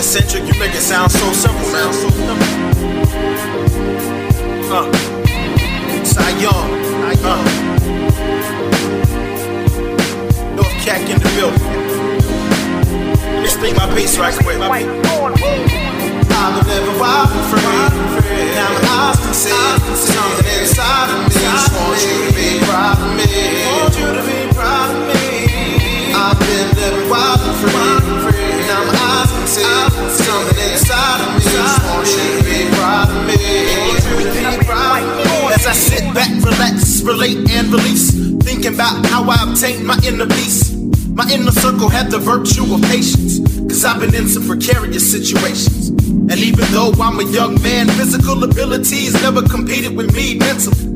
eccentric, you make it sound so simple, man. So simple. Uh. Relate, and release, thinking about how I obtained my inner peace. My inner circle had the virtue of patience, cause I've been in some precarious situations. And even though I'm a young man, physical abilities never competed with me mentally.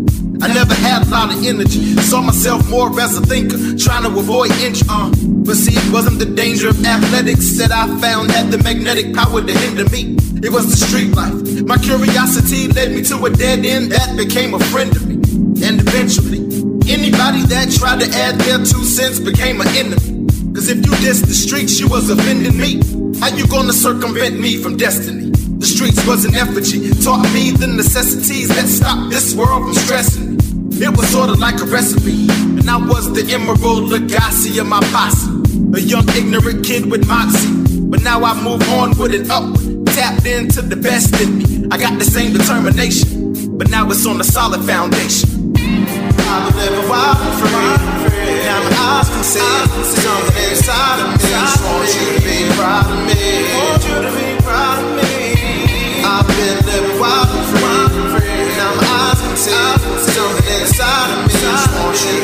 I never had a lot of energy, saw myself more as a thinker, trying to avoid injury. Uh. But see, it wasn't the danger of athletics that I found had the magnetic power to hinder me. It was the street life. My curiosity led me to a dead end that became a friend of me. And eventually, anybody that tried to add their two cents became an enemy. Cause if you dissed the streets, you was offending me. How you gonna circumvent me from destiny? The streets was an effigy, taught me the necessities that stop this world from stressing me. It was sorta like a recipe, and I was the emerald legacy of my posse. A young ignorant kid with moxie, but now I move on with it upward, tapped into the best in me. I got the same determination, but now it's on a solid foundation. I've been living wild and free. Now my eyes can see something inside of me. Want you to be proud of me. Want you to be proud of me. I've been living wild and free. Now my eyes can see something inside of me.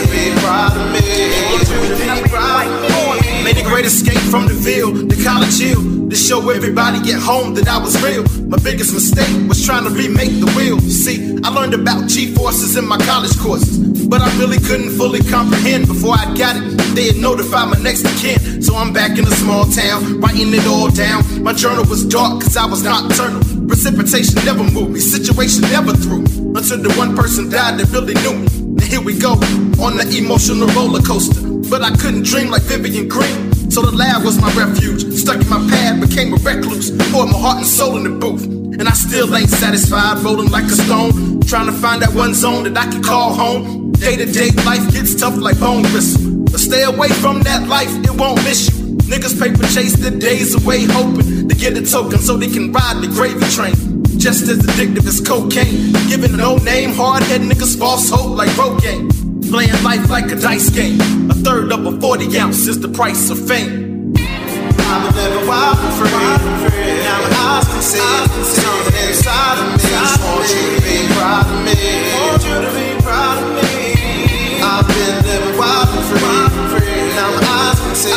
Great escape from the Ville, the college hill, to show everybody at home that I was real. My biggest mistake was trying to remake the wheel. See, I learned about G forces in my college courses, but I really couldn't fully comprehend before I got it. They had notified my next of kin, so I'm back in a small town, writing it all down. My journal was dark cause I was nocturnal. Precipitation never moved me, situation never threw me. Until the one person died that really knew me. Now here we go, on the emotional roller coaster. But I couldn't dream like Vivian Green. So the lab was my refuge. Stuck in my pad, became a recluse. Poured my heart and soul in the booth. And I still ain't satisfied, rolling like a stone. Trying to find that one zone that I can call home. Day to day, life gets tough like bone gristle. But stay away from that life, it won't miss you. Niggas paper chase the days away, hoping to get a token so they can ride the gravy train. Just as addictive as cocaine. Giving no name, hard head niggas false hope like Rogaine. Playing life like a dice game. A third of a 40 ounce is the price of fame. I've been living wild and free. Now my eyes can see something inside of me. Want you to be proud of me. Want you to be proud of me. I've been living wild and free. Now my eyes can see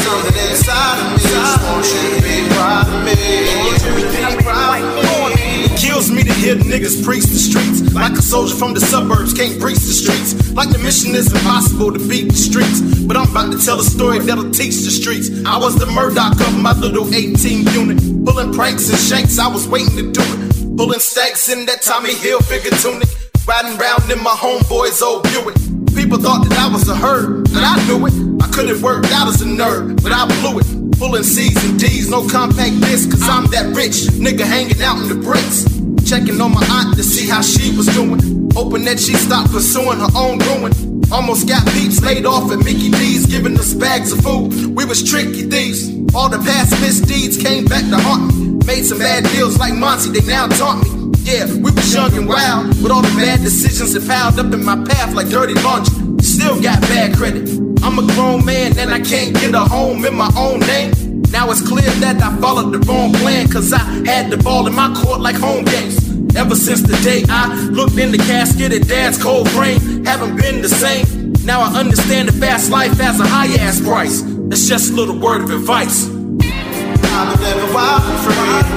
something inside of me. Want you to be proud of me. Want you to be proud of me. It kills me to hear niggas preach the streets. Like a soldier from the suburbs can't breach the streets. Like the mission is impossible to beat the streets. But I'm about to tell a story that'll teach the streets. I was the Murdoch of my little 18 unit. Pulling pranks and shanks, I was waiting to do it. Pulling stacks in that Tommy Hilfiger tunic. Riding round in my homeboy's old Buick. People thought that I was a herd, and I knew it. I couldn't work out as a nerd, but I blew it. Pulling C's and D's, no compact disc, cause I'm that rich. Nigga hanging out in the bricks. Checking on my aunt to see how she was doing. Hoping that she stopped pursuing her own ruin. Almost got peeps laid off at Mickey D's, giving us bags of food. We was tricky thieves. All the past misdeeds came back to haunt me. Made some bad deals like Monty, they now taunt me. Yeah, we was young and wild, but all the bad decisions that piled up in my path like dirty laundry. Still got bad credit. I'm a grown man and I can't get a home in my own name. Now it's clear that I followed the wrong plan, cause I had the ball in my court like home games. Ever since the day I looked in the casket at dad's cold frame, haven't been the same. Now I understand the fast life has a high ass price. That's just a little word of advice. Been living wild and free.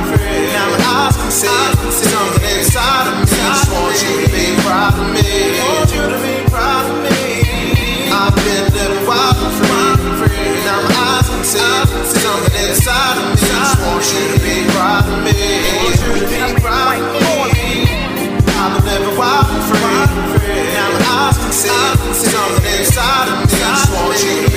Inside of me. Just want you to